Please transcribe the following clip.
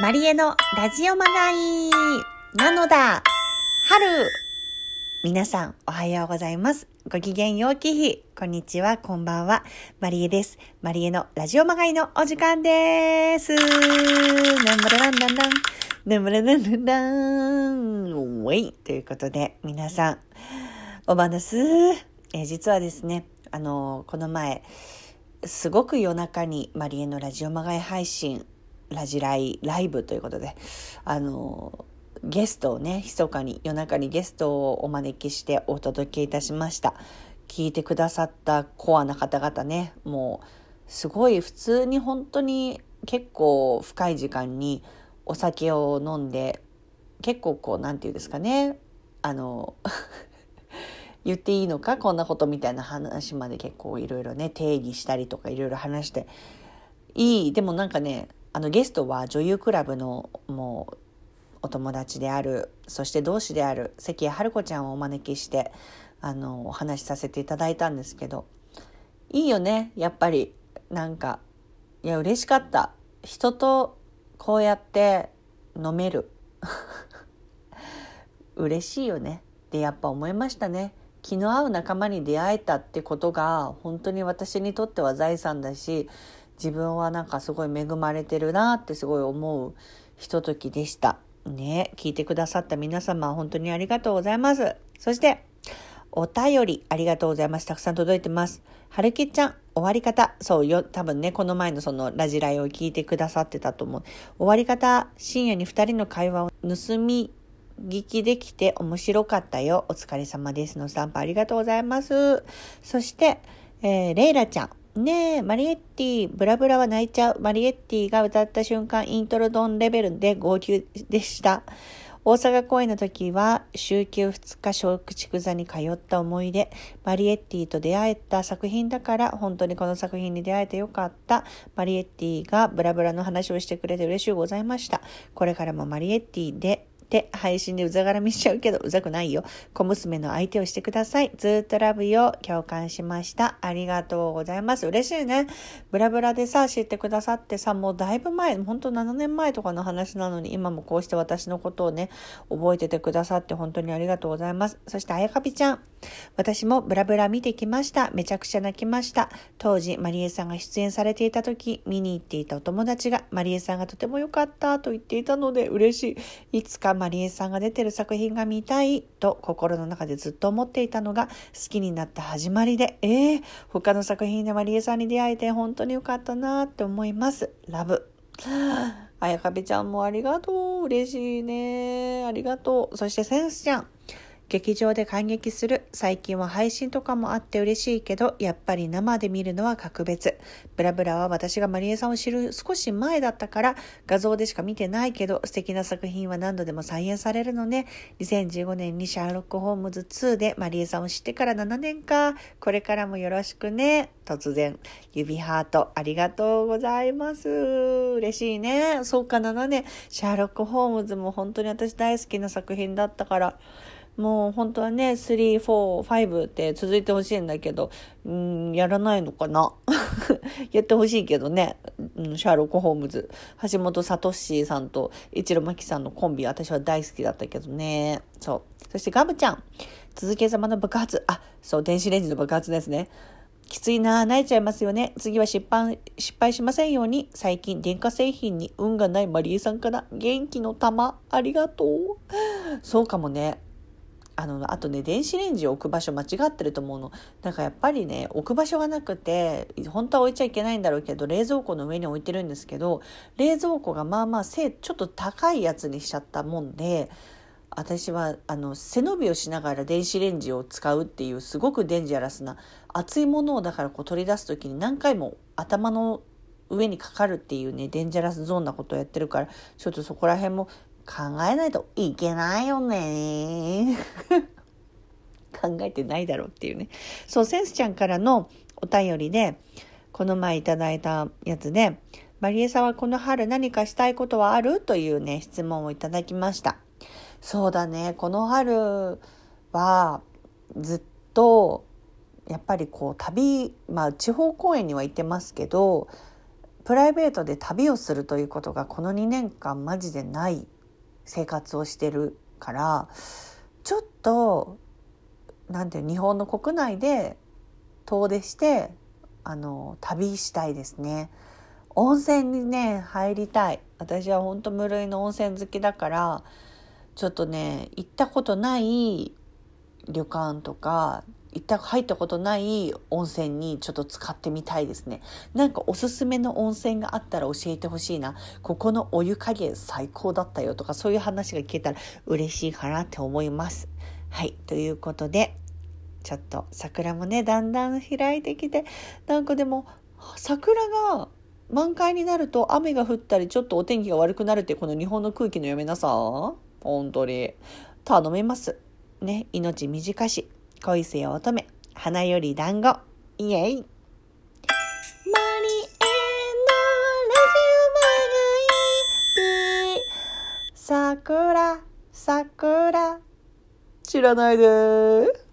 マリエのラジオまがいなのだ春皆さんおはようございます。ご機嫌ようき日。こんにちは、こんばんは。マリエです。マリエのラジオまがいのお時間です。眠れらんだんだん。眠れらんだんだん。ウェイということで、皆さん、おばなす。え実はですね、あの、この前、すごく夜中にマリエのラジオまがい配信ラジライライブということであのゲストをね密かに夜中にゲストをお招きしてお届けいたしました。聞いてくださったコアな方々ねもうすごい普通に本当に結構深い時間にお酒を飲んで結構こう何て言うんですかねあの 言っていいのかこんなことみたいな話まで結構いろいろね定義したりとかいろいろ話していいでもなんかねあのゲストは女優クラブのもうお友達であるそして同志である関谷春子ちゃんをお招きしてあのお話しさせていただいたんですけどいいよねやっぱりなんかいや嬉しかった。人とこうやって飲める。嬉しいよね。ってやっぱ思いましたね。気の合う仲間に出会えたってことが本当に私にとっては財産だし自分はなんかすごい恵まれてるなってすごい思うひとときでした。ね、聞いてくださった皆様本当にありがとうございます。そして、お便りありがとうございます。たくさん届いてます。はるきちゃん、終わり方。そうよ、多分ね、この前のそのラジライを聞いてくださってたと思う。終わり方、深夜に二人の会話を盗み聞きできて面白かったよ。お疲れ様ですのスタンプありがとうございます。そして、えー、レイラちゃん。ねえ、マリエッティ、ブラブラは泣いちゃう。マリエッティが歌った瞬間、イントロドンレベルで号泣でした。大阪公演の時は、週休2日小畜座に通った思い出。マリエッティと出会えた作品だから、本当にこの作品に出会えてよかった。マリエッティがブラブラの話をしてくれて嬉しゅうございました。これからもマリエッティでて配信でうざがらみしちゃうけど、うざくないよ。小娘の相手をしてください。ずっとラブよ。共感しました。ありがとうございます。嬉しいね。ブラブラでさ、知ってくださってさ、もうだいぶ前、ほんと7年前とかの話なのに、今もこうして私のことをね、覚えててくださって本当にありがとうございます。そして、あやかぴちゃん。私もブラブラ見てきました。めちゃくちゃ泣きました。当時、マリエさんが出演されていた時、見に行っていたお友達が、マリエさんがとても良かったと言っていたので嬉しい。いつかまりえさんが出てる作品が見たいと心の中でずっと思っていたのが好きになった始まりで、えー、他の作品でマリエさんに出会えて本当に良かったなって思います。ラブ。あやかべちゃんもありがとう。嬉しいね。ありがとう。そしてセンスちゃん。劇場で感激する。最近は配信とかもあって嬉しいけど、やっぱり生で見るのは格別。ブラブラは私がマリエさんを知る少し前だったから画像でしか見てないけど、素敵な作品は何度でも再演されるのね。2015年にシャーロック・ホームズ2でマリエさんを知ってから7年か。これからもよろしくね。突然、指ハート、ありがとうございます。嬉しいね。そうか、7年。シャーロック・ホームズも本当に私大好きな作品だったから、もう本当はね、3、4、5って続いてほしいんだけど、うん、やらないのかな？やってほしいけどね、うん、シャーロック・ホームズ、橋本聡さんと一郎真紀さんのコンビ、私は大好きだったけどね。そう。そしてガムちゃん、続けざまの爆発。あ、そう、電子レンジの爆発ですね。きついなぁ、泣いちゃいますよね。次は失敗、失敗しませんように。最近、電化製品に運がないマリエさんから元気の玉、ありがとう。そうかもね。あのあとね電子レンジを置く場所間違ってると思うの。だからやっぱりね置く場所がなくて本当は置いちゃいけないんだろうけど冷蔵庫の上に置いてるんですけど冷蔵庫がまあまあ背ちょっと高いやつにしちゃったもんで私はあの背伸びをしながら電子レンジを使うっていうすごくデンジャラスな熱いものをだからこう取り出す時に何回も頭の上にかかるっていうねデンジャラスゾーンなことをやってるからちょっとそこら辺も考えないといけないよね。考えてないだろうっていうね。そう、センスちゃんからのお便りで、この前いただいたやつで、マリエさんはこの春何かしたいことはある？というね、質問をいただきました。そうだね、この春はずっと、やっぱりこう旅、まあ地方公演には行ってますけど、プライベートで旅をするということがこの2年間マジでない生活をしてるからちょっとなんていう日本の国内で遠出してあの旅したいですね。温泉にね入りたい私は本当無類の温泉好きだからちょっとね行ったことない旅館とか行った入ったことない温泉にちょっと使ってみたいですね。なんかおすすめの温泉があったら教えてほしいな。ここのお湯加減最高だったよとかそういう話が聞けたら嬉しいかなって思います。はいということでちょっと桜もねだんだん開いてきてなんかでも桜が満開になると雨が降ったりちょっとお天気が悪くなるってこの日本の空気の読めなさ本当に頼めます。ね命短し。恋せよ乙女。花より団子。イエイ。マリエのラジオマガイ桜桜。知らないで